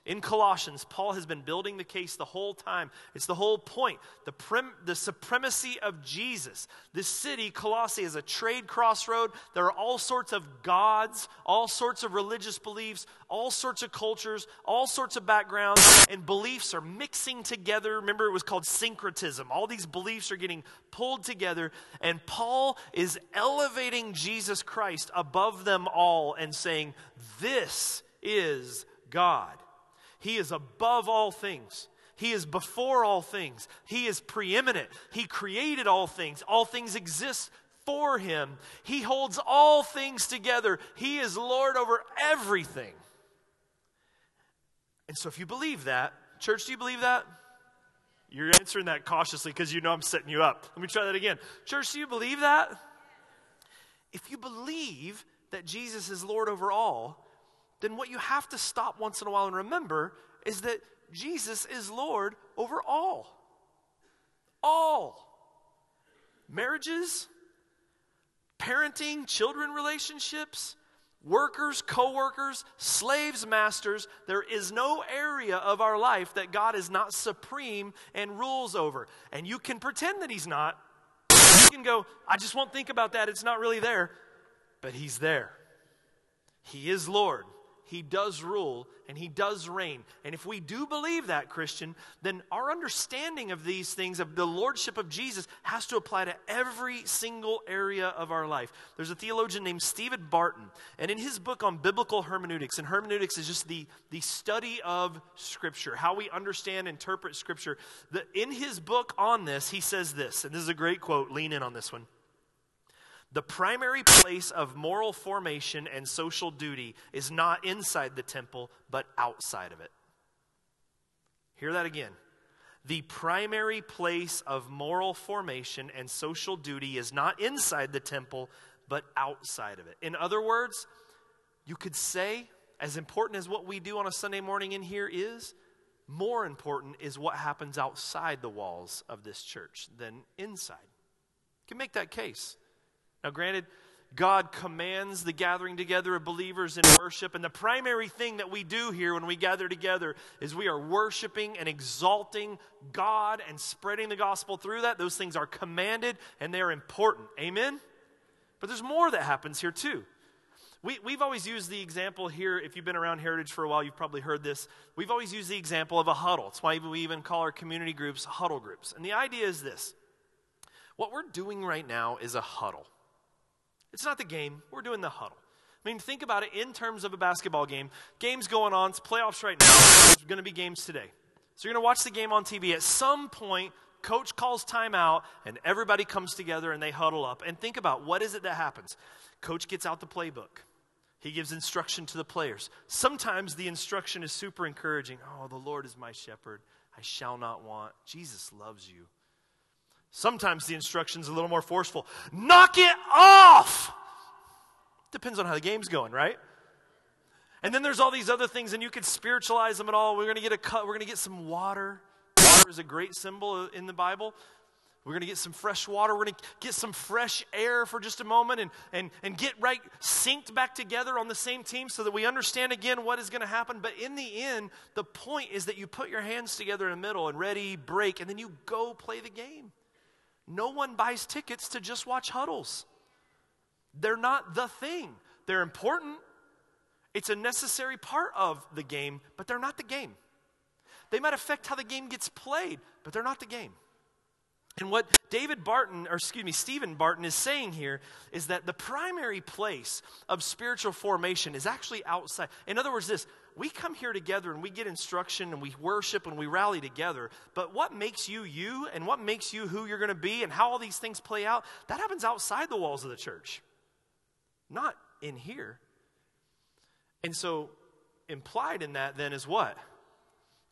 [SPEAKER 2] In Colossians, Paul has been building the case the whole time. It's the whole point. The, prim, the supremacy of Jesus. This city, Colossae, is a trade crossroad. There are all sorts of gods, all sorts of religious beliefs, all sorts of cultures, all sorts of backgrounds, and beliefs are mixing together. Remember, it was called syncretism. All these beliefs are getting pulled together, and Paul is elevating Jesus Christ above them all and saying, This is God. He is above all things. He is before all things. He is preeminent. He created all things. All things exist for him. He holds all things together. He is Lord over everything. And so, if you believe that, church, do you believe that? You're answering that cautiously because you know I'm setting you up. Let me try that again. Church, do you believe that? If you believe that Jesus is Lord over all, then what you have to stop once in a while and remember is that Jesus is Lord over all. All. Marriages, parenting, children relationships, workers, co workers, slaves, masters, there is no area of our life that God is not supreme and rules over. And you can pretend that He's not. You can go, I just won't think about that. It's not really there. But He's there. He is Lord. He does rule and He does reign. And if we do believe that, Christian, then our understanding of these things, of the Lordship of Jesus, has to apply to every single area of our life. There's a theologian named Stephen Barton, and in his book on biblical hermeneutics, and hermeneutics is just the, the study of Scripture, how we understand, interpret Scripture. The, in his book on this, he says this, and this is a great quote, lean in on this one. The primary place of moral formation and social duty is not inside the temple, but outside of it. Hear that again. The primary place of moral formation and social duty is not inside the temple, but outside of it. In other words, you could say, as important as what we do on a Sunday morning in here is, more important is what happens outside the walls of this church than inside. You can make that case. Now, granted, God commands the gathering together of believers in worship. And the primary thing that we do here when we gather together is we are worshiping and exalting God and spreading the gospel through that. Those things are commanded and they're important. Amen? But there's more that happens here too. We, we've always used the example here, if you've been around Heritage for a while, you've probably heard this. We've always used the example of a huddle. It's why we even call our community groups huddle groups. And the idea is this What we're doing right now is a huddle. It's not the game, we're doing the huddle. I mean, think about it in terms of a basketball game. Game's going on, it's playoffs right now. There's going to be games today. So you're going to watch the game on TV. At some point, coach calls timeout, and everybody comes together and they huddle up. And think about what is it that happens? Coach gets out the playbook. He gives instruction to the players. Sometimes the instruction is super encouraging. Oh, the Lord is my shepherd. I shall not want. Jesus loves you. Sometimes the instruction's a little more forceful. Knock it off! Depends on how the game's going, right? And then there's all these other things, and you can spiritualize them at all. We're to get a cut. We're to get some water. Water is a great symbol in the Bible. We're going to get some fresh water. We're going to get some fresh air for just a moment and, and, and get right synced back together on the same team so that we understand again what is going to happen. But in the end, the point is that you put your hands together in the middle and ready, break, and then you go play the game. No one buys tickets to just watch huddles. They're not the thing. They're important. It's a necessary part of the game, but they're not the game. They might affect how the game gets played, but they're not the game. And what David Barton, or excuse me, Stephen Barton is saying here is that the primary place of spiritual formation is actually outside. In other words, this we come here together and we get instruction and we worship and we rally together, but what makes you you and what makes you who you're going to be and how all these things play out, that happens outside the walls of the church, not in here. And so, implied in that then is what?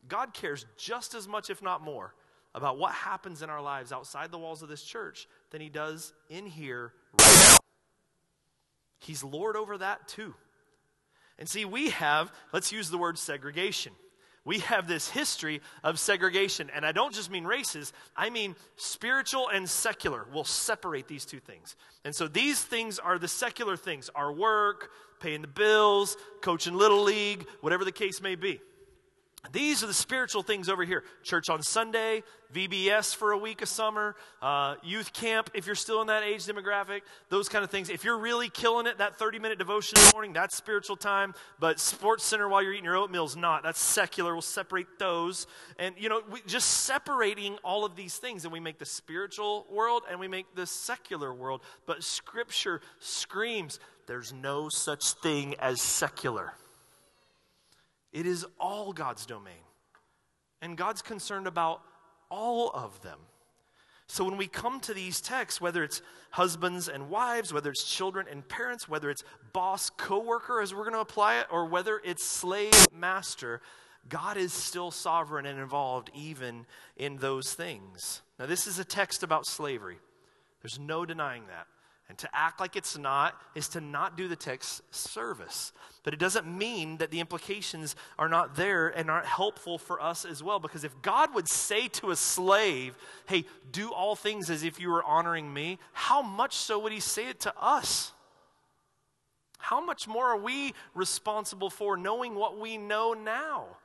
[SPEAKER 2] God cares just as much, if not more, about what happens in our lives outside the walls of this church than he does in here right now. He's Lord over that too. And see, we have, let's use the word segregation. We have this history of segregation. And I don't just mean races, I mean spiritual and secular. We'll separate these two things. And so these things are the secular things our work, paying the bills, coaching Little League, whatever the case may be. These are the spiritual things over here. Church on Sunday, VBS for a week of summer, uh, youth camp if you're still in that age demographic, those kind of things. If you're really killing it, that 30 minute devotion in the morning, that's spiritual time. But Sports Center while you're eating your oatmeal is not. That's secular. We'll separate those. And, you know, we, just separating all of these things. And we make the spiritual world and we make the secular world. But Scripture screams there's no such thing as secular. It is all God's domain. And God's concerned about all of them. So when we come to these texts, whether it's husbands and wives, whether it's children and parents, whether it's boss coworker as we're going to apply it, or whether it's slave master, God is still sovereign and involved even in those things. Now, this is a text about slavery. There's no denying that. And to act like it's not is to not do the text service. But it doesn't mean that the implications are not there and aren't helpful for us as well. Because if God would say to a slave, hey, do all things as if you were honoring me, how much so would he say it to us? How much more are we responsible for knowing what we know now?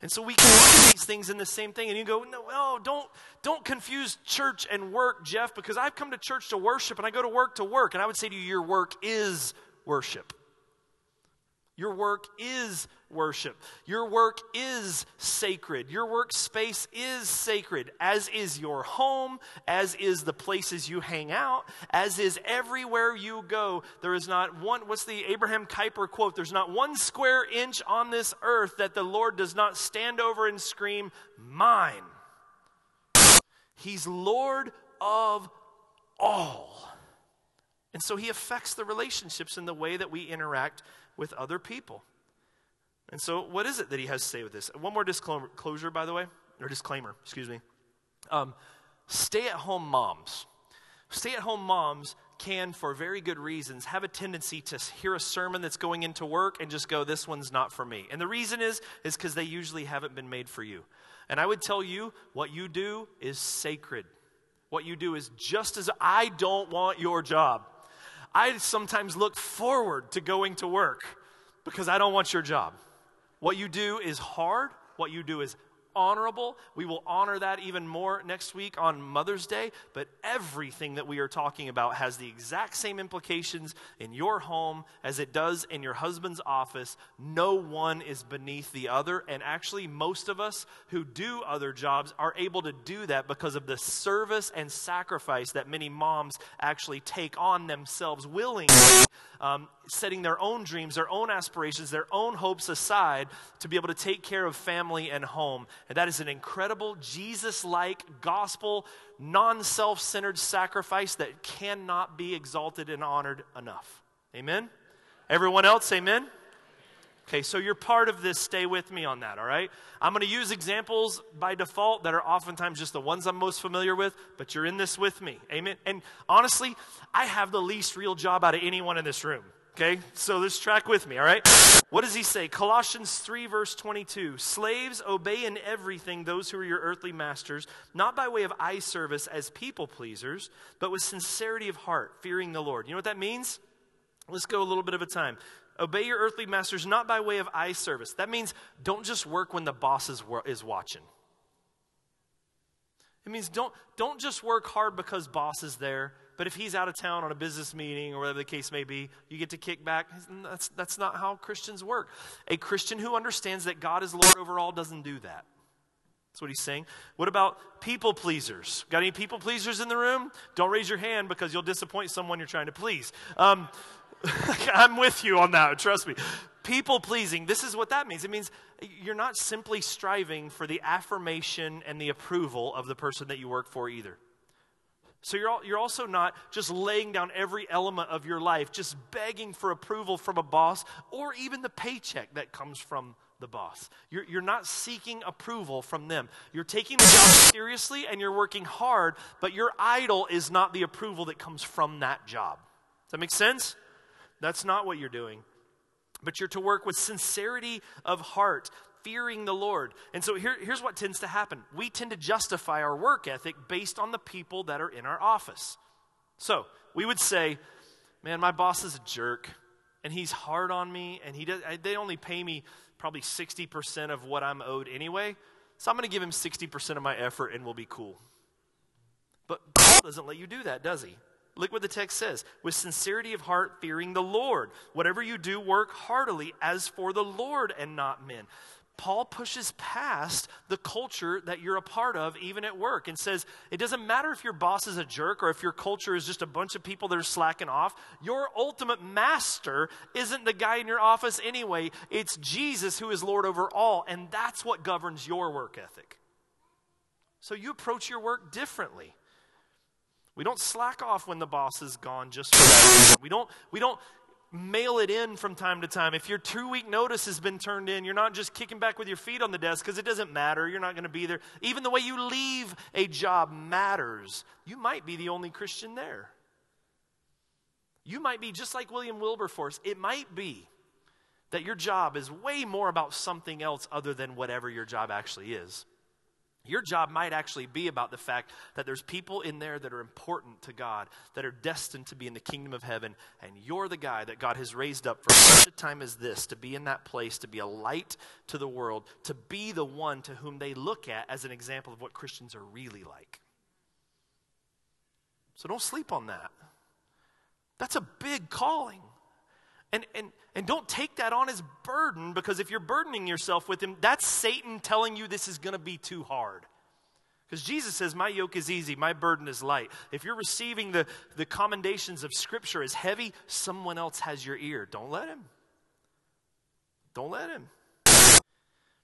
[SPEAKER 2] And so we can look at these things in the same thing, and you go, no, no, don't, don't confuse church and work, Jeff, because I've come to church to worship and I go to work to work. And I would say to you, your work is worship. Your work is worship. Your work is sacred. Your workspace is sacred, as is your home, as is the places you hang out, as is everywhere you go. There is not one, what's the Abraham Kuyper quote? There's not one square inch on this earth that the Lord does not stand over and scream, Mine. He's Lord of all. And so he affects the relationships in the way that we interact with other people. And so, what is it that he has to say with this? One more disclosure, by the way, or disclaimer, excuse me. Um, stay at home moms. Stay at home moms can, for very good reasons, have a tendency to hear a sermon that's going into work and just go, this one's not for me. And the reason is, is because they usually haven't been made for you. And I would tell you, what you do is sacred. What you do is just as I don't want your job. I sometimes look forward to going to work because I don't want your job. What you do is hard, what you do is honorable. We will honor that even more next week on Mother's Day. But everything that we are talking about has the exact same implications in your home as it does in your husband's office. No one is beneath the other. And actually, most of us who do other jobs are able to do that because of the service and sacrifice that many moms actually take on themselves willingly, um, setting their own dreams, their own aspirations, their own hopes aside to be able to take care of family and home. And that is an incredible, Jesus like, gospel, non self centered sacrifice that cannot be exalted and honored enough. Amen? Everyone else, amen? Okay, so you're part of this. Stay with me on that, all right? I'm going to use examples by default that are oftentimes just the ones I'm most familiar with, but you're in this with me. Amen? And honestly, I have the least real job out of anyone in this room. Okay, so let's track with me, all right? What does he say? Colossians 3, verse 22 Slaves, obey in everything those who are your earthly masters, not by way of eye service as people pleasers, but with sincerity of heart, fearing the Lord. You know what that means? Let's go a little bit of a time. Obey your earthly masters not by way of eye service. That means don't just work when the boss is, is watching. It means don't, don't just work hard because boss is there but if he's out of town on a business meeting or whatever the case may be, you get to kick back. That's, that's not how Christians work. A Christian who understands that God is Lord over all doesn't do that. That's what he's saying. What about people pleasers? Got any people pleasers in the room? Don't raise your hand because you'll disappoint someone you're trying to please. Um, I'm with you on that, trust me. People pleasing, this is what that means. It means you're not simply striving for the affirmation and the approval of the person that you work for either. So you're, you're also not just laying down every element of your life, just begging for approval from a boss or even the paycheck that comes from the boss. You're, you're not seeking approval from them. You're taking the job seriously and you're working hard, but your idol is not the approval that comes from that job. Does that make sense? That's not what you're doing. But you're to work with sincerity of heart, fearing the Lord. And so here, here's what tends to happen we tend to justify our work ethic based on the people that are in our office. So we would say, man, my boss is a jerk and he's hard on me and he does, they only pay me probably 60% of what I'm owed anyway. So I'm going to give him 60% of my effort and we'll be cool. But Paul doesn't let you do that, does he? Look what the text says. With sincerity of heart, fearing the Lord. Whatever you do, work heartily as for the Lord and not men. Paul pushes past the culture that you're a part of, even at work, and says it doesn't matter if your boss is a jerk or if your culture is just a bunch of people that are slacking off. Your ultimate master isn't the guy in your office anyway, it's Jesus who is Lord over all, and that's what governs your work ethic. So you approach your work differently. We don't slack off when the boss is gone just for that reason. We don't, we don't mail it in from time to time. If your two week notice has been turned in, you're not just kicking back with your feet on the desk because it doesn't matter. You're not going to be there. Even the way you leave a job matters. You might be the only Christian there. You might be just like William Wilberforce. It might be that your job is way more about something else other than whatever your job actually is. Your job might actually be about the fact that there's people in there that are important to God, that are destined to be in the kingdom of heaven, and you're the guy that God has raised up for such a time as this to be in that place, to be a light to the world, to be the one to whom they look at as an example of what Christians are really like. So don't sleep on that. That's a big calling. And, and, and don't take that on as burden because if you're burdening yourself with him, that's Satan telling you this is going to be too hard. Because Jesus says, My yoke is easy, my burden is light. If you're receiving the, the commendations of Scripture as heavy, someone else has your ear. Don't let him. Don't let him.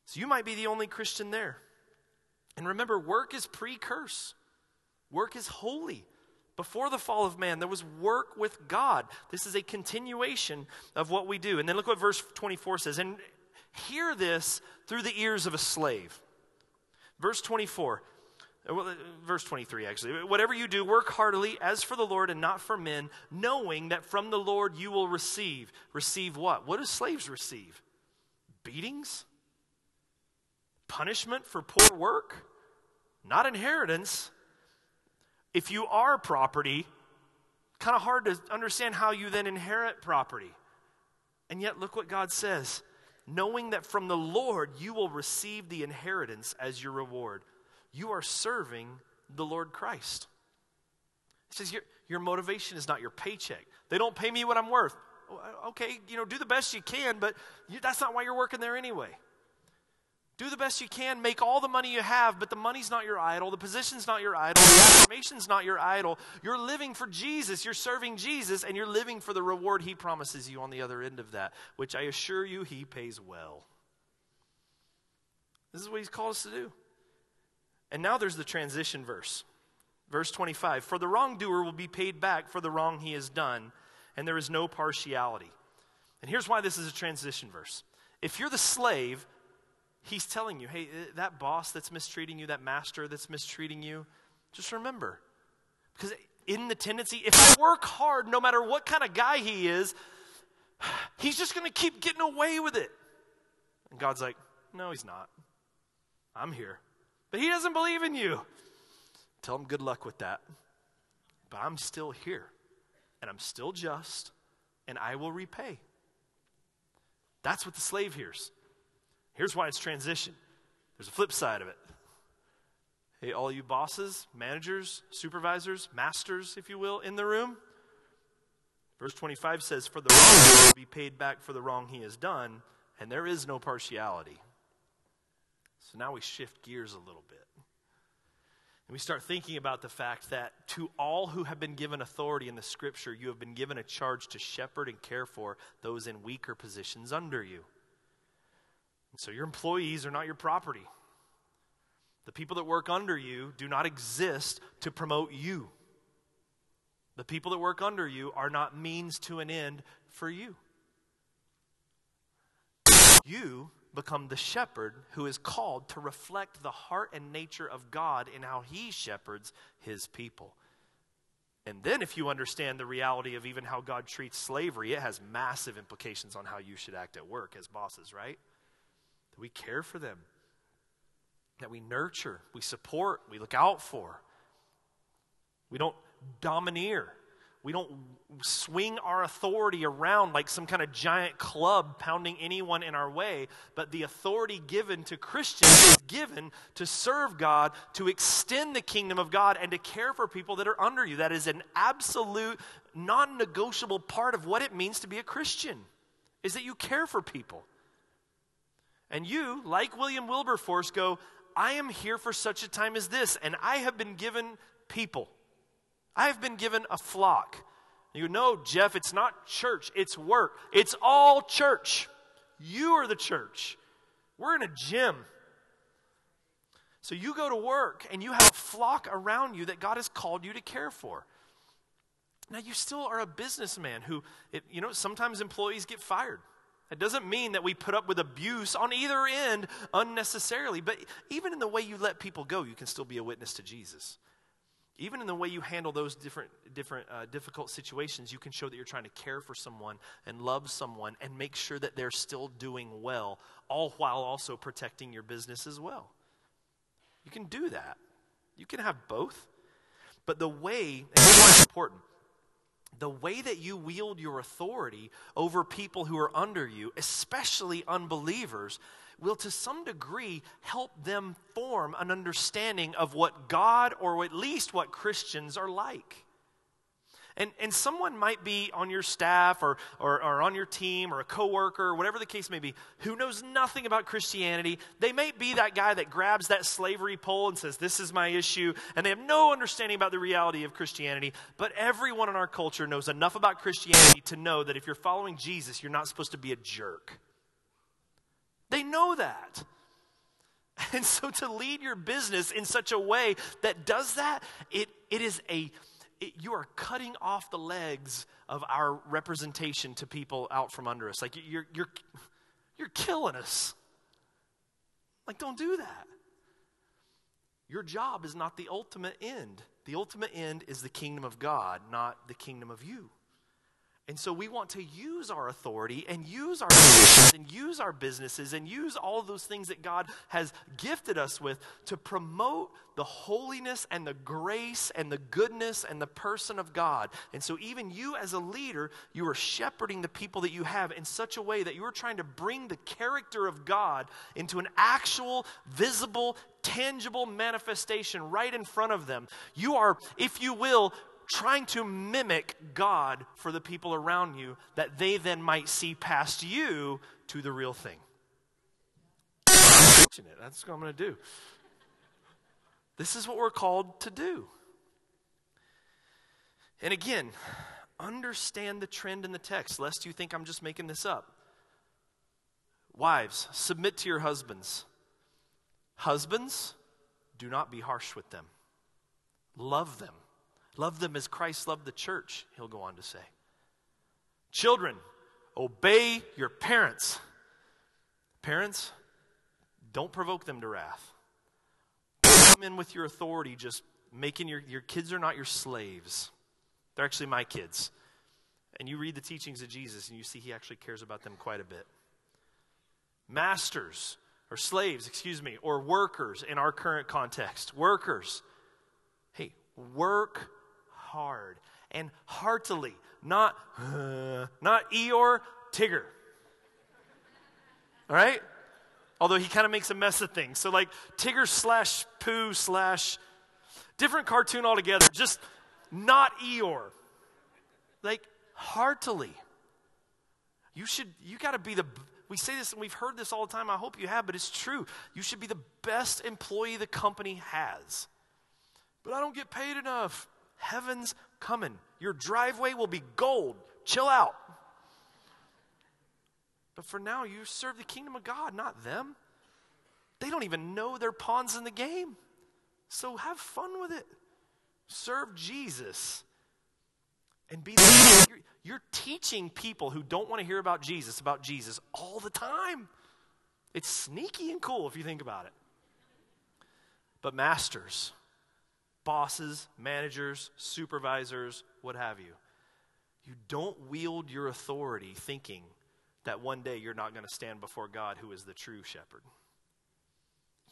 [SPEAKER 2] So you might be the only Christian there. And remember, work is pre curse, work is holy. Before the fall of man, there was work with God. This is a continuation of what we do. And then look what verse 24 says. And hear this through the ears of a slave. Verse 24. Uh, uh, verse 23, actually. Whatever you do, work heartily as for the Lord and not for men, knowing that from the Lord you will receive. Receive what? What do slaves receive? Beatings? Punishment for poor work? Not inheritance if you are property, kind of hard to understand how you then inherit property. And yet, look what God says knowing that from the Lord you will receive the inheritance as your reward. You are serving the Lord Christ. He says, Your, your motivation is not your paycheck. They don't pay me what I'm worth. Oh, uh, okay, you know, do the best you can, but you, that's not why you're working there anyway. Do the best you can, make all the money you have, but the money's not your idol, the position's not your idol, the affirmation's not your idol. You're living for Jesus, you're serving Jesus, and you're living for the reward He promises you on the other end of that, which I assure you He pays well. This is what He's called us to do. And now there's the transition verse. Verse 25 For the wrongdoer will be paid back for the wrong he has done, and there is no partiality. And here's why this is a transition verse. If you're the slave, He's telling you, hey, uh, that boss that's mistreating you, that master that's mistreating you, just remember. Because in the tendency, if I work hard, no matter what kind of guy he is, he's just going to keep getting away with it. And God's like, no, he's not. I'm here. But he doesn't believe in you. Tell him good luck with that. But I'm still here. And I'm still just. And I will repay. That's what the slave hears. Here's why it's transition there's a flip side of it. Hey, all you bosses, managers, supervisors, masters, if you will, in the room. Verse 25 says, For the wrong will be paid back for the wrong he has done, and there is no partiality. So now we shift gears a little bit. And we start thinking about the fact that to all who have been given authority in the scripture, you have been given a charge to shepherd and care for those in weaker positions under you. And so your employees are not your property. The people that work under you do not exist to promote you. The people that work under you are not means to an end for you. You become the shepherd who is called to reflect the heart and nature of God in how he shepherds his people. And then, if you understand the reality of even how God treats slavery, it has massive implications on how you should act at work as bosses, right? That we care for them, that we nurture, we support, we look out for. We don't domineer. We don't swing our authority around like some kind of giant club pounding anyone in our way, but the authority given to Christians is given to serve God, to extend the kingdom of God, and to care for people that are under you. That is an absolute, non negotiable part of what it means to be a Christian, is that you care for people. And you, like William Wilberforce, go, I am here for such a time as this, and I have been given people. I have been given a flock. You know, Jeff, it's not church, it's work. It's all church. You are the church. We're in a gym. So you go to work and you have a flock around you that God has called you to care for. Now, you still are a businessman who, it, you know, sometimes employees get fired. It doesn't mean that we put up with abuse on either end unnecessarily, but even in the way you let people go, you can still be a witness to Jesus. Even in the way you handle those different, different uh, difficult situations, you can show that you're trying to care for someone and love someone and make sure that they're still doing well, all while also protecting your business as well. You can do that. You can have both. But the way, and this is important, the way that you wield your authority over people who are under you, especially unbelievers, will to some degree help them form an understanding of what God or at least what Christians are like. And, and someone might be on your staff or, or, or, on your team or a coworker or whatever the case may be who knows nothing about Christianity. They may be that guy that grabs that slavery pole and says, This is my issue. And they have no understanding about the reality of Christianity. But everyone in our culture knows enough about Christianity to know that if you're following Jesus, you're not supposed to be a jerk. They know that. And so to lead your business in such a way that does that, it, it is a it, you are cutting off the legs of our representation to people out from under us. Like you're, you're, you're killing us. Like, don't do that. Your job is not the ultimate end. The ultimate end is the kingdom of God, not the kingdom of you. And so we want to use our authority and use our and use our businesses and use all those things that God has gifted us with to promote the holiness and the grace and the goodness and the person of God. And so even you as a leader, you are shepherding the people that you have in such a way that you are trying to bring the character of God into an actual visible tangible manifestation right in front of them. You are, if you will, trying to mimic God for the people around you that they then might see past you to the real thing. That's what I'm going to do. This is what we're called to do. And again, understand the trend in the text, lest you think I'm just making this up. Wives, submit to your husbands. Husbands, do not be harsh with them. Love them Love them as Christ loved the church, he'll go on to say. Children, obey your parents. Parents, don't provoke them to wrath. Come in with your authority, just making your, your kids are not your slaves. They're actually my kids. And you read the teachings of Jesus and you see he actually cares about them quite a bit. Masters, or slaves, excuse me, or workers in our current context. Workers. Hey, work hard and heartily, not, uh, not Eeyore, Tigger. All right? Although he kind of makes a mess of things. So, like, Tigger slash Pooh slash different cartoon altogether. Just not Eeyore. Like, heartily. You should, you got to be the, we say this and we've heard this all the time. I hope you have, but it's true. You should be the best employee the company has. But I don't get paid enough. Heaven's coming. Your driveway will be gold. Chill out. But for now, you serve the kingdom of God, not them. They don't even know they're pawns in the game. So have fun with it. Serve Jesus. And be the, you're, you're teaching people who don't want to hear about Jesus about Jesus all the time. It's sneaky and cool if you think about it. But, masters, bosses, managers, supervisors, what have you. You don't wield your authority thinking that one day you're not going to stand before God, who is the true shepherd.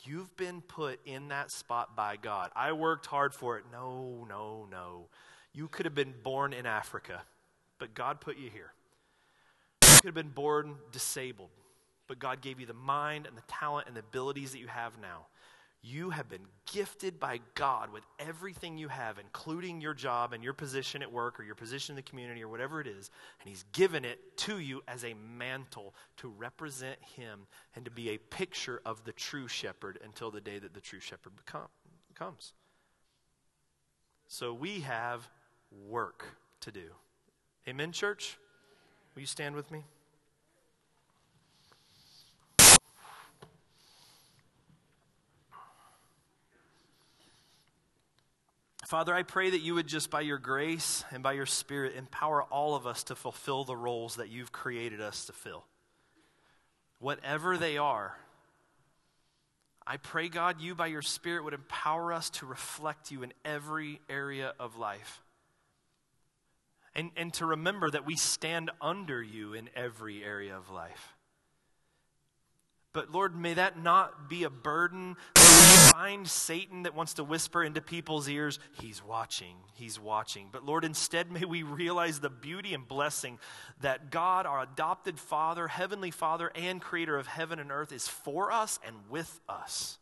[SPEAKER 2] You've been put in that spot by God. I worked hard for it. No, no, no. You could have been born in Africa, but God put you here. You could have been born disabled, but God gave you the mind and the talent and the abilities that you have now. You have been gifted by God with everything you have, including your job and your position at work or your position in the community or whatever it is. And He's given it to you as a mantle to represent Him and to be a picture of the true shepherd until the day that the true shepherd become, comes. So we have work to do. Amen, church? Will you stand with me? Father, I pray that you would just by your grace and by your spirit empower all of us to fulfill the roles that you've created us to fill. Whatever they are, I pray, God, you by your spirit would empower us to reflect you in every area of life. And, and to remember that we stand under you in every area of life. But Lord, may that not be a burden. find Satan that wants to whisper into people's ears, He's watching, He's watching. But Lord, instead, may we realize the beauty and blessing that God, our adopted Father, Heavenly Father, and Creator of heaven and earth, is for us and with us.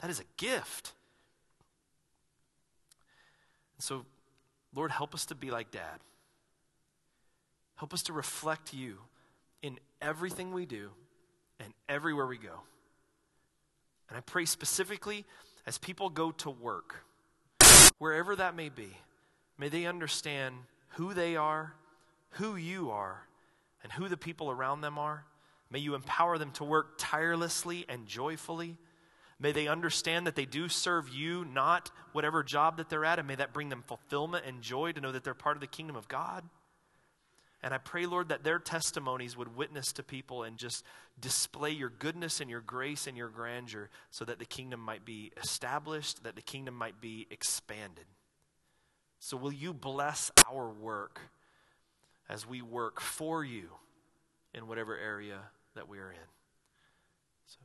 [SPEAKER 2] That is a gift. And so, Lord, help us to be like Dad. Help us to reflect you in everything we do and everywhere we go. And I pray specifically as people go to work, wherever that may be, may they understand who they are, who you are, and who the people around them are. May you empower them to work tirelessly and joyfully. May they understand that they do serve you, not whatever job that they're at, and may that bring them fulfillment and joy to know that they're part of the kingdom of God. And I pray, Lord, that their testimonies would witness to people and just display your goodness and your grace and your grandeur so that the kingdom might be established, that the kingdom might be expanded. So, will you bless our work as we work for you in whatever area that we are in. So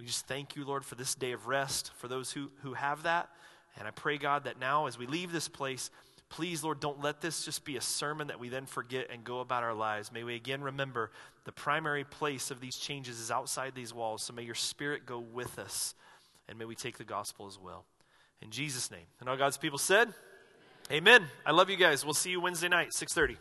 [SPEAKER 2] we just thank you, Lord, for this day of rest, for those who, who have that. And I pray, God, that now as we leave this place, please, Lord, don't let this just be a sermon that we then forget and go about our lives. May we again remember the primary place of these changes is outside these walls. So may your spirit go with us, and may we take the gospel as well. In Jesus' name. And all God's people said, Amen. I love you guys. We'll see you Wednesday night, 630.